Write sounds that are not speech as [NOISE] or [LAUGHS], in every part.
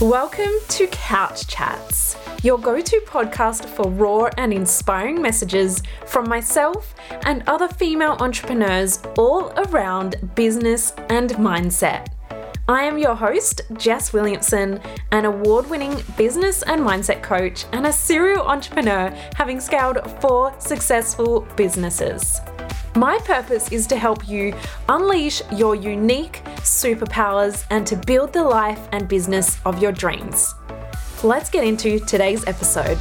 Welcome to Couch Chats, your go to podcast for raw and inspiring messages from myself and other female entrepreneurs all around business and mindset. I am your host, Jess Williamson, an award winning business and mindset coach and a serial entrepreneur having scaled four successful businesses. My purpose is to help you unleash your unique superpowers and to build the life and business of your dreams. Let's get into today's episode.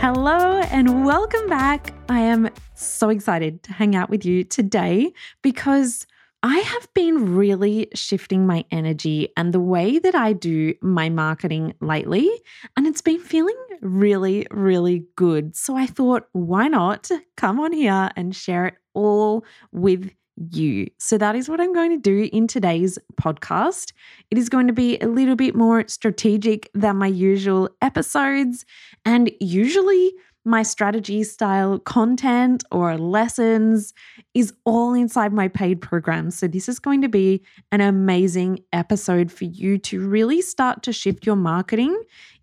Hello and welcome back. I am so excited to hang out with you today because I have been really shifting my energy and the way that I do my marketing lately, and it's been feeling really, really good. So I thought, why not come on here and share it all with you. So that is what I'm going to do in today's podcast. It is going to be a little bit more strategic than my usual episodes, and usually my strategy style content or lessons is all inside my paid program. So, this is going to be an amazing episode for you to really start to shift your marketing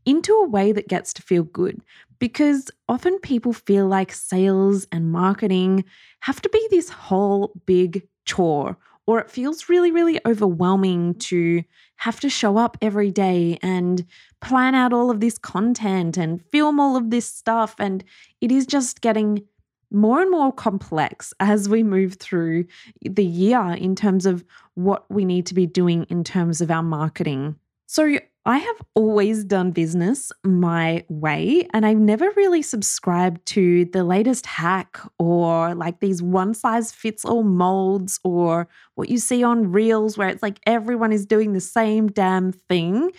into a way that gets to feel good. Because often people feel like sales and marketing have to be this whole big chore or it feels really, really overwhelming to have to show up every day and plan out all of this content and film all of this stuff. And it is just getting more and more complex as we move through the year in terms of what we need to be doing in terms of our marketing. So, I have always done business my way, and I've never really subscribed to the latest hack or like these one size fits all molds or what you see on reels where it's like everyone is doing the same damn thing.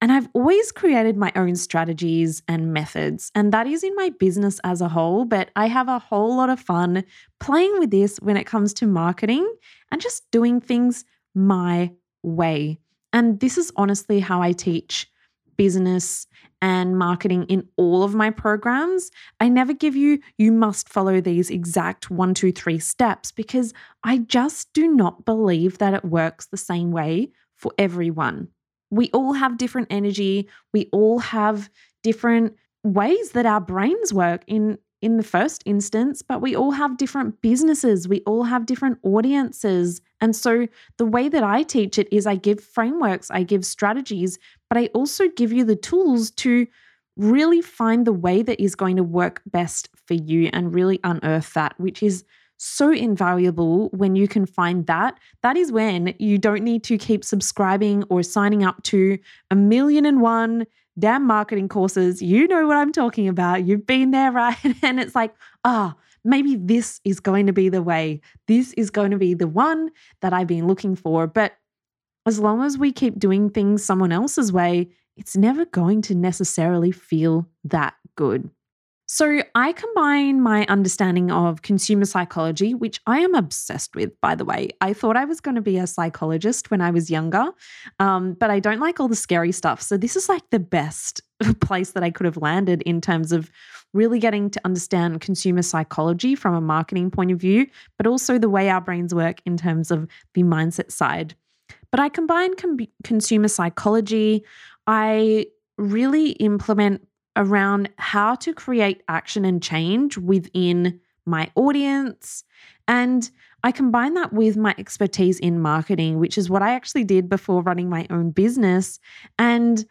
And I've always created my own strategies and methods, and that is in my business as a whole. But I have a whole lot of fun playing with this when it comes to marketing and just doing things my way. And this is honestly how I teach business and marketing in all of my programs. I never give you, you must follow these exact one, two, three steps because I just do not believe that it works the same way for everyone. We all have different energy, we all have different ways that our brains work in in the first instance, but we all have different businesses, we all have different audiences. And so the way that I teach it is I give frameworks, I give strategies, but I also give you the tools to really find the way that is going to work best for you and really unearth that, which is so invaluable when you can find that. That is when you don't need to keep subscribing or signing up to a million and one damn marketing courses. You know what I'm talking about. You've been there, [LAUGHS] right? And it's like, ah, oh, maybe this is going to be the way. This is going to be the one that I've been looking for. But as long as we keep doing things someone else's way, it's never going to necessarily feel that good. So, I combine my understanding of consumer psychology, which I am obsessed with, by the way. I thought I was going to be a psychologist when I was younger, um, but I don't like all the scary stuff. So, this is like the best [LAUGHS] place that I could have landed in terms of really getting to understand consumer psychology from a marketing point of view, but also the way our brains work in terms of the mindset side. But I combine com- consumer psychology. I really implement around how to create action and change within my audience. And I combine that with my expertise in marketing, which is what I actually did before running my own business. And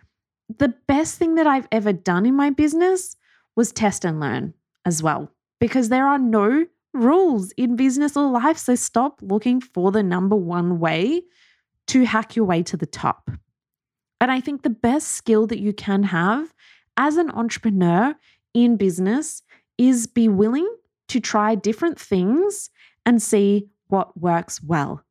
the best thing that I've ever done in my business was test and learn as well, because there are no rules in business or life. So stop looking for the number one way to hack your way to the top. And I think the best skill that you can have as an entrepreneur in business is be willing to try different things and see what works well.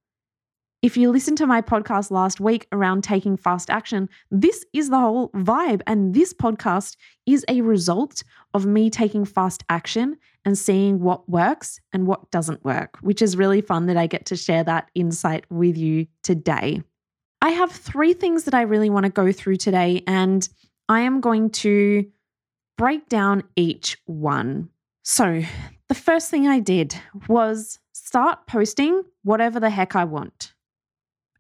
If you listened to my podcast last week around taking fast action, this is the whole vibe. And this podcast is a result of me taking fast action and seeing what works and what doesn't work, which is really fun that I get to share that insight with you today. I have three things that I really want to go through today. And I am going to break down each one. So, the first thing I did was start posting whatever the heck I want.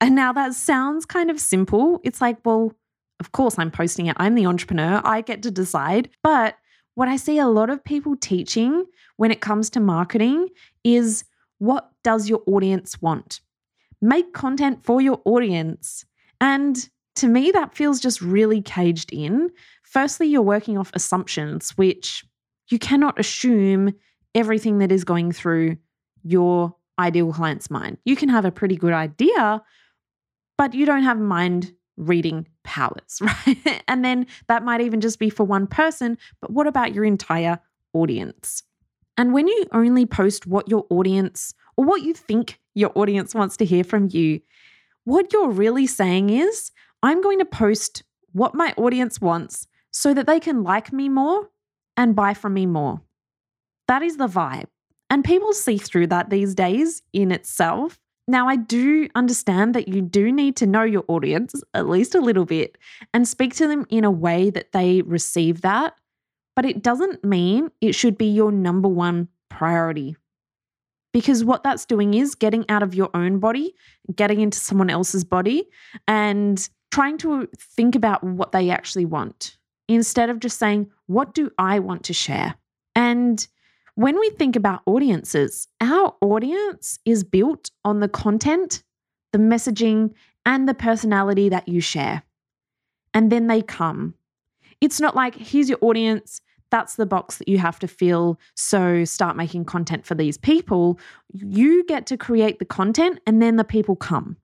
And now that sounds kind of simple. It's like, well, of course I'm posting it. I'm the entrepreneur. I get to decide. But what I see a lot of people teaching when it comes to marketing is what does your audience want? Make content for your audience. And to me, that feels just really caged in. Firstly, you're working off assumptions, which you cannot assume everything that is going through your ideal client's mind. You can have a pretty good idea, but you don't have mind reading powers, [LAUGHS] right? and then that might even just be for one person, but what about your entire audience? And when you only post what your audience or what you think your audience wants to hear from you, what you're really saying is, I'm going to post what my audience wants so that they can like me more and buy from me more. That is the vibe. And people see through that these days in itself. Now, I do understand that you do need to know your audience at least a little bit and speak to them in a way that they receive that. But it doesn't mean it should be your number one priority. Because what that's doing is getting out of your own body, getting into someone else's body, and trying to think about what they actually want instead of just saying, What do I want to share? And when we think about audiences, our audience is built on the content, the messaging, and the personality that you share. And then they come. It's not like, here's your audience, that's the box that you have to fill. So start making content for these people. You get to create the content and then the people come.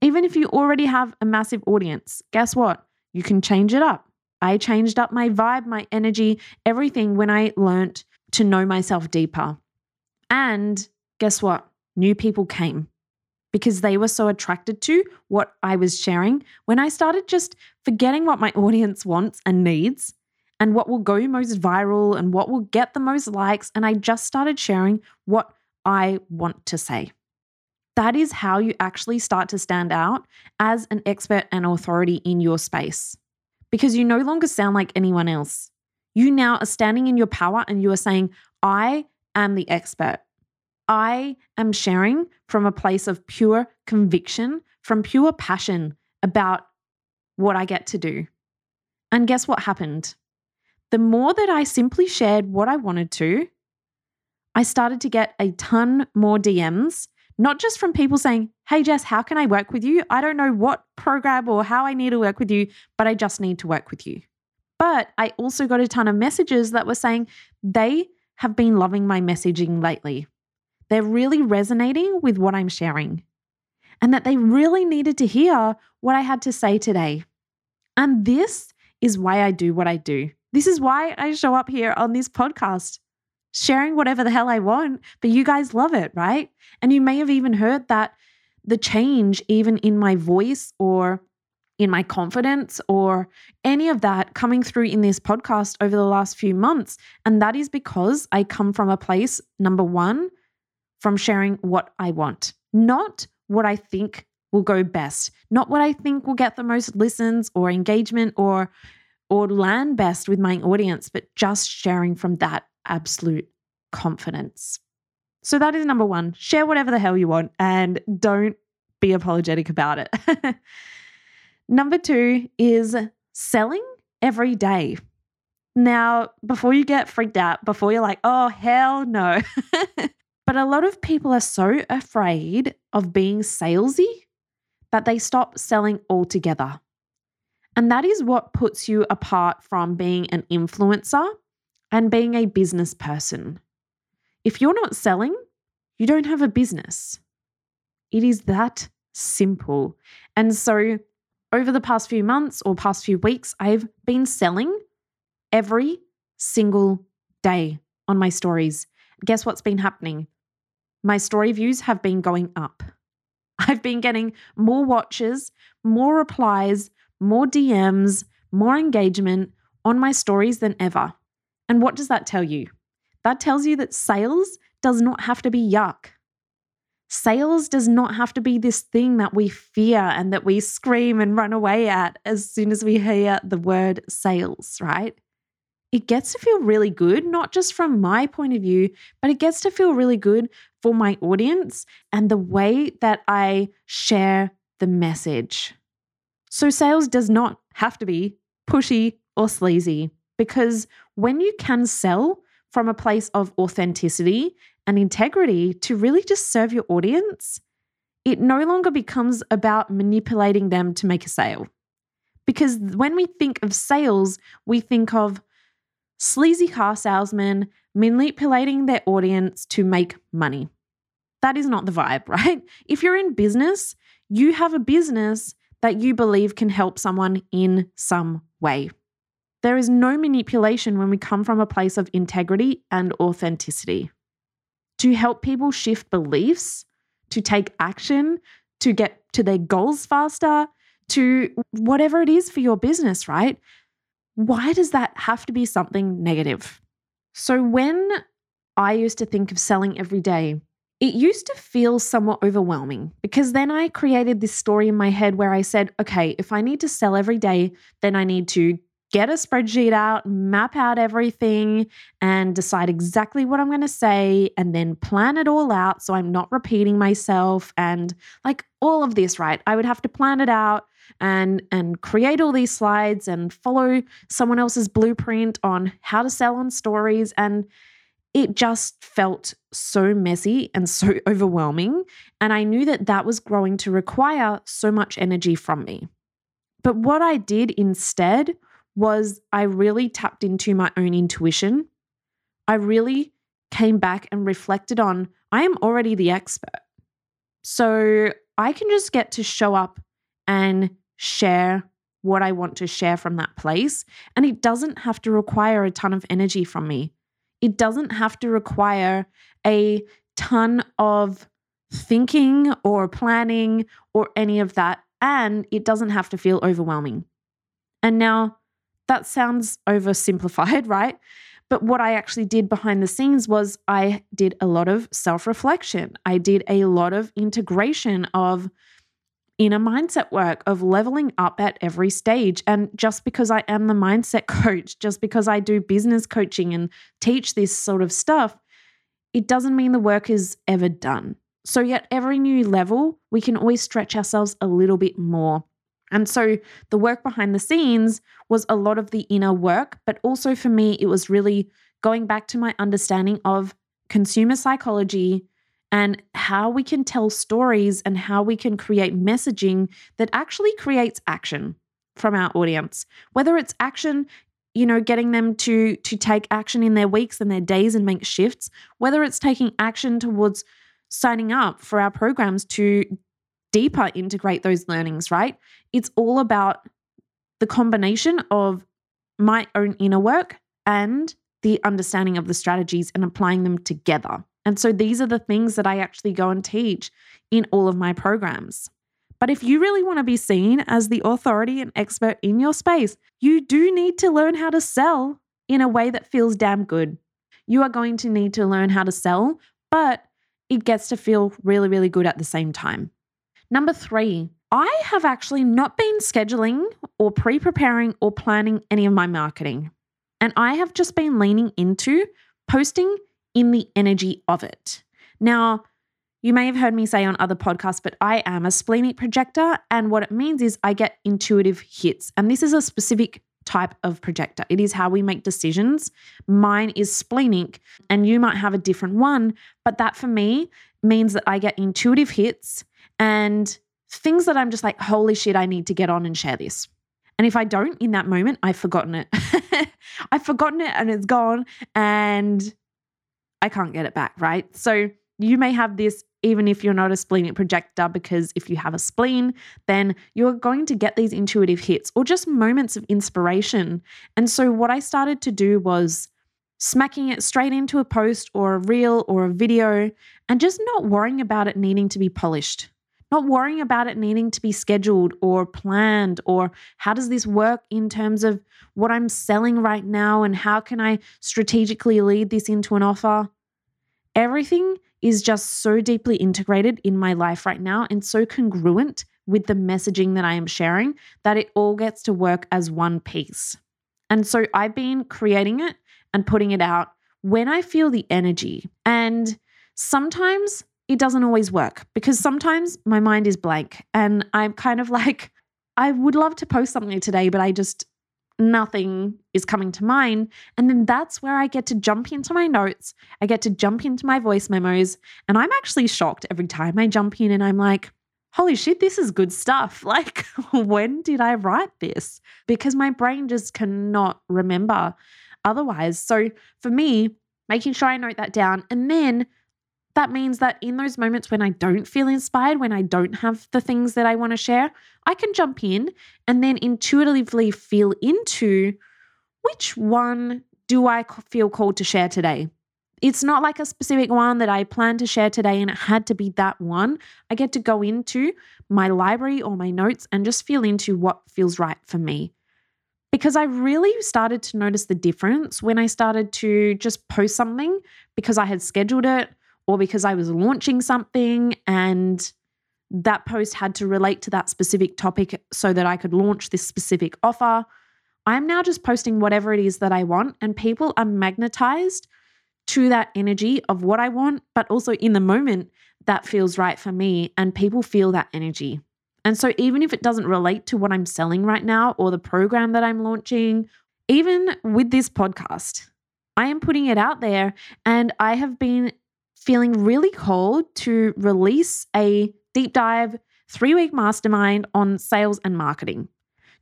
Even if you already have a massive audience, guess what? You can change it up. I changed up my vibe, my energy, everything when I learnt to know myself deeper. And guess what? New people came because they were so attracted to what I was sharing. When I started just forgetting what my [LAUGHS] audience wants and needs and what will go most viral and what will get the most likes, and I just started sharing what I want to say. That is how you actually start to stand out as an expert and authority in your space because you no longer sound like anyone else. You now are standing in your power and you are saying, I am the expert. I am sharing from a place of pure conviction, from pure passion about what I get to do. And guess what happened? The more that I simply shared what I wanted to, I started to get a ton more DMs, not just from people saying, Hey, Jess, how can I work with you? I don't know what program or how I need to work with you, but I just need to work with you. But I also got a ton of messages that were saying they have been loving my messaging lately. They're really resonating with what I'm sharing, and that they really needed to hear what I had to say today. And this is why I do what I do. This is why I show up here on this podcast, sharing whatever the hell I want, but you guys love it, right? And you may have even heard that the change, even in my voice or in my confidence or any of that coming through in this podcast over the last few months. And that is because I come from a place, number one, from sharing what I want, not what I think will go best, not what I think will get the most listens or engagement or or land best with my audience, but just sharing from that absolute confidence. So that is number 1. Share whatever the hell you want and don't be apologetic about it. [LAUGHS] Number two is selling every day. Now, before you get freaked out, before you're like, oh, hell no. [LAUGHS] but a lot of people are so afraid of being salesy that they stop selling altogether. And that is what puts you apart from being an influencer and being a business person. If you're not selling, you don't have a business. It is that simple. And so over the past few months or past few weeks, I've been selling every single day on my stories. Guess what's been happening? My story views have been going up. [LAUGHS] I've been getting more watches, more replies, more DMs, more engagement on my stories than ever. And what does that tell you? That tells you that sales does not have to be yuck. Sales does not have to be this thing that we fear and that we scream and run away at as soon as we hear the word sales, right? it gets to feel really good, not just from my point of view, but it gets to feel really good for my audience and the way that I share the message. So, sales does not have to be pushy or sleazy because when you can sell from a place of authenticity and integrity to really just serve your audience, it no longer becomes about manipulating them to make a sale. Because when we think of sales, we think of sleazy car salesmen manipulating their audience to make money. That is not the vibe, [LAUGHS] right? If you're in business, you have a business that you believe can help someone in some way. There is no manipulation when we come from a place of integrity and authenticity. To help people shift beliefs, to take action, to get to their goals faster, to whatever it is for your business, right? Why does that have to be something negative? So, when I used to think of selling every day, it used to feel somewhat overwhelming because then I created this story in my head where I said, okay, if I need to sell every day, then I need to get a spreadsheet out, map out everything, and decide exactly what I'm going to say, and then plan it all out so I'm not repeating myself and like all of this, right? I would have to plan it out and and create all these slides and follow someone else's blueprint on how to sell on stories and it just felt so messy and so [LAUGHS] overwhelming and I knew that that was growing to require so much energy from me. But what I did instead was I really tapped into my own intuition. I really came back and reflected on I am already the expert. So I can just get to show up and share what I want to share from that place. And it doesn't have to require a ton of energy from me. It doesn't have to require a ton of thinking or planning or any of that. And it doesn't have to feel overwhelming. And now that sounds oversimplified, [LAUGHS] right? But what I actually did behind the scenes was I did a lot of self reflection. I did a lot of integration of inner mindset work, of leveling up at every stage. And just because I am the mindset [LAUGHS] coach, just because I do business coaching and teach this sort of stuff, it doesn't mean the work is ever done. So, at every new level, we can always stretch ourselves a little bit more. And so the work behind the scenes was a lot of the inner work, but also for me, it was really going back to my understanding of consumer psychology and how we can tell stories and how we can create messaging that actually creates action from our audience. Whether it's action, you know, getting them to to take action in their weeks and their days and make shifts, whether it's taking action towards signing up for our programs to deeper integrate those learnings, right? It's all about the combination of my own inner work and the understanding of the strategies and applying them together. And so these are the things that I actually go and teach in all of my programs. But if you really want to be seen as the authority and expert in your space, you do need to learn how to sell in a way that feels damn good. You are going to need to learn how to sell, but it gets to feel really, really good at the same time. Number three, I have actually not been scheduling or pre preparing or planning any of my marketing. And I have just been leaning into posting in the energy of it. Now, you may have heard me say on other podcasts, but I am a splenic projector. And what it means is I get intuitive hits. And this is a specific type of projector. It is how we make decisions. Mine is splenic, and you might have a different one. But that for me means that I get intuitive hits and things that I'm just like, holy shit, I need to get on and share this. And if I don't in that moment, I've forgotten it. [LAUGHS] I've forgotten it and it's gone and I can't get it back, right? So you may have this even if you're not a splenic projector, because if you have a spleen, then you're going to get these intuitive hits or just moments of inspiration. And so what I started to do was smacking it straight into a post or a reel or a video and just not worrying about it needing to be polished not worrying about it needing to be scheduled or planned or how does this work in terms of what I'm selling right now and how can I strategically lead this into an offer. Everything is just so deeply integrated in my life right now and so congruent with the messaging that I am sharing that it all gets to work as one piece. And so I've been creating it and putting it out when I feel the energy. And sometimes it doesn't always work because sometimes my mind is blank and I'm kind of [LAUGHS] like, I would love to post something today, but I just, nothing is coming to mind. And then that's where I get to jump into my notes. I get to jump into my voice memos. And I'm actually shocked every time I jump in and I'm like, holy shit, this is good stuff. [LAUGHS] Like, when did I write this? Because my brain just cannot remember otherwise. So for me, making sure I note that down and then that means that in those moments when I don't feel inspired, when I don't have the things that I want to share, I can jump in and then intuitively feel into which one do I feel called to share today? It's not like a specific one that I plan to share today and it had to be that one. I get to go into my library or my notes and just feel into what feels right for me. Because I really started to notice the difference when I started to just post something because I had scheduled it or because I was launching something and that post had to relate to that specific topic so that I could launch this specific offer. I'm now just posting whatever it is that I want, and people are magnetized to that energy of what I want, but also in the moment that feels right for me, and people feel that energy. And so, even if it doesn't relate to what I'm selling right now or the program that I'm launching, even with this podcast, I am putting it out there and I have been feeling really called to release a deep dive three week mastermind on sales and marketing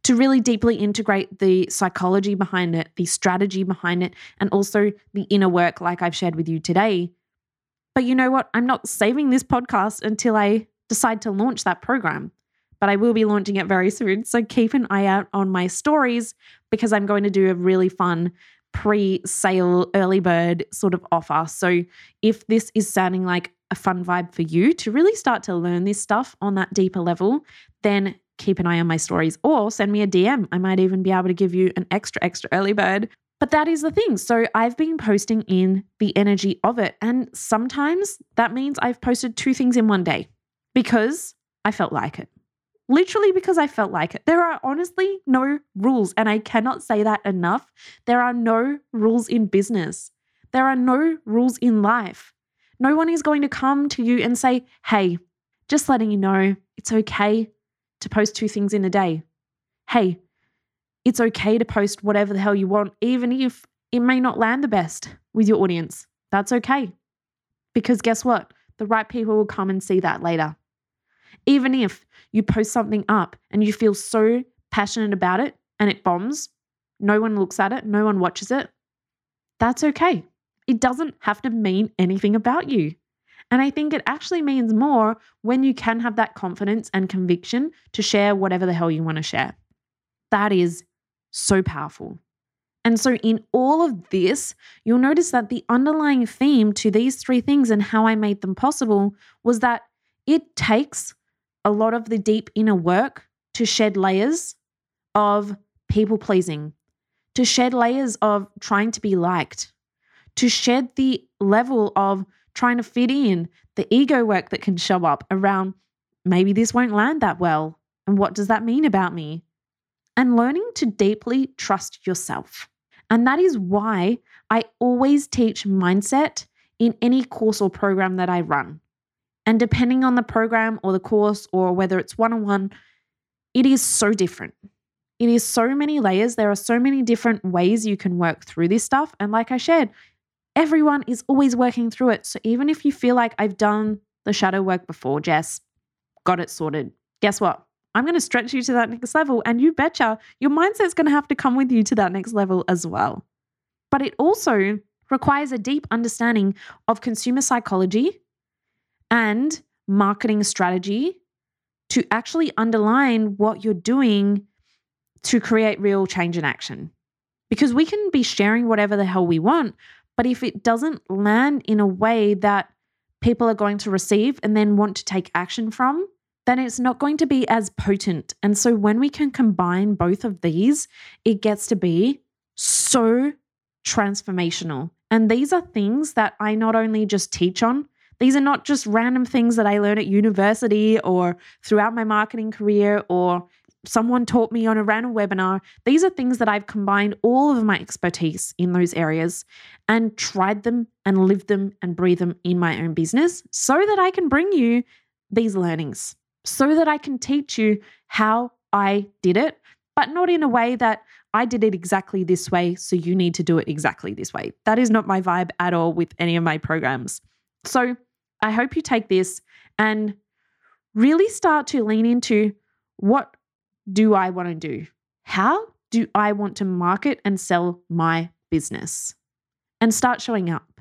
to really deeply integrate the psychology behind it, the strategy behind it, and also the inner work, like I've shared with you today. But you know what? I'm not saving this podcast until I decide to launch that program. But I will be launching it very soon. So keep an eye out on my stories because I'm going to do a really fun pre sale early bird sort of offer. So, if this is sounding like a fun vibe for you to really start to learn this stuff on that deeper level, then keep an eye on my stories or send me a DM. I might even be able to give you an extra, extra early bird. But that is the thing. So I've been posting in the energy of it. And sometimes that means I've posted two things in one day because I felt like it literally because I felt like it. There are honestly no rules, and I cannot say that enough. There are no rules in business, there are no rules in life. No one is going to come to you and say, hey, just letting you know it's okay to post two things in a day. Hey, it's okay to post whatever the hell you want, even if it may not land the best with your audience. That's okay. Because guess what? The right people will come and see that later. Even if you post something up and you feel so passionate about it and it bombs, no one looks at it, no one watches it, that's okay. It doesn't have to mean anything about you. And I think it actually means more when you can have that confidence and conviction to share whatever the hell you want to share. That is so powerful. And so, in all of this, you'll notice that the underlying theme to these three things and how I made them possible was that it takes a lot of the deep inner work to shed layers of people pleasing, to shed layers of trying to be liked, to shed the level of trying to fit in, the ego work that can show up around maybe this won't land that well. And what does that mean about me? And learning to deeply trust yourself. And that is why I always teach mindset in any course or program that I run. And depending on the program or the course or whether it's one on one, it is so different. It is so many layers. There are so many different ways you can work through this stuff. And like I shared, everyone is always working through it. So even if you feel like I've done the shadow work before, Jess, got it sorted, guess what? I'm going to stretch you to that next level. And you betcha your mindset's going to have to come with you to that next level as well. But it also requires a deep understanding of consumer psychology and marketing strategy to actually underline what you're doing to create real change in action. Because we can be sharing whatever the hell we want, but if it doesn't land in a way that people are going to receive and then want to take action from, then it's not going to be as potent. And so when we can combine both of these, it gets to be so transformational. And these are things that I not only just teach on, these are not just random things that I learned at university or throughout my marketing career or someone taught me on a random webinar. These are things that I've combined all of my expertise in those areas and tried them and lived them and breathed them in my own business so that I can bring you these learnings, so that I can teach you how I did it, but not in a way that I did it exactly this way, so you need to do it exactly this way. That is not my vibe at all with any of my programs. So I hope you take this and really start to lean into what do I want to do? How do I want to market and sell my business? And start showing up.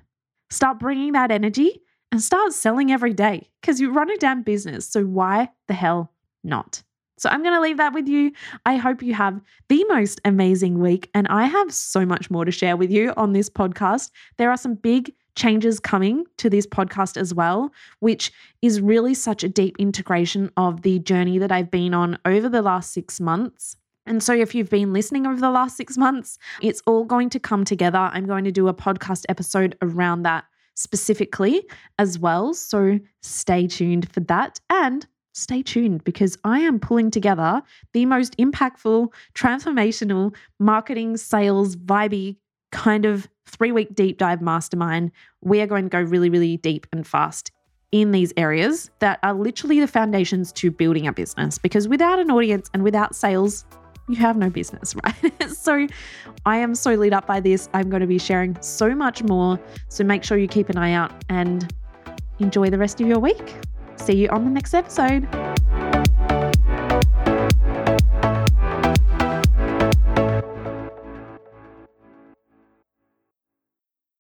Start bringing that energy and start selling every day because you run a damn business. So why the hell not? So I'm going to leave that with you. I hope you have the most amazing week. And I have so much more to share with you on this podcast. There are some big changes coming to this podcast as well, which is really such a deep integration of the journey that I've been on over the last six months. And so, if you've been listening over the last six months, it's all going to come together. I'm going to do a podcast episode around that specifically as well. So, stay tuned for that. And stay tuned because I am pulling together the most impactful, transformational marketing, sales, vibey kind of three week deep dive mastermind. We are going to go really, really deep and fast in these areas that are literally the foundations to building a business because without an audience and without sales, you have no business, [LAUGHS] right? so I am so lit up by this. I'm going to be sharing so much more. So make sure you keep an eye out and enjoy the rest of your week. See you on the next episode.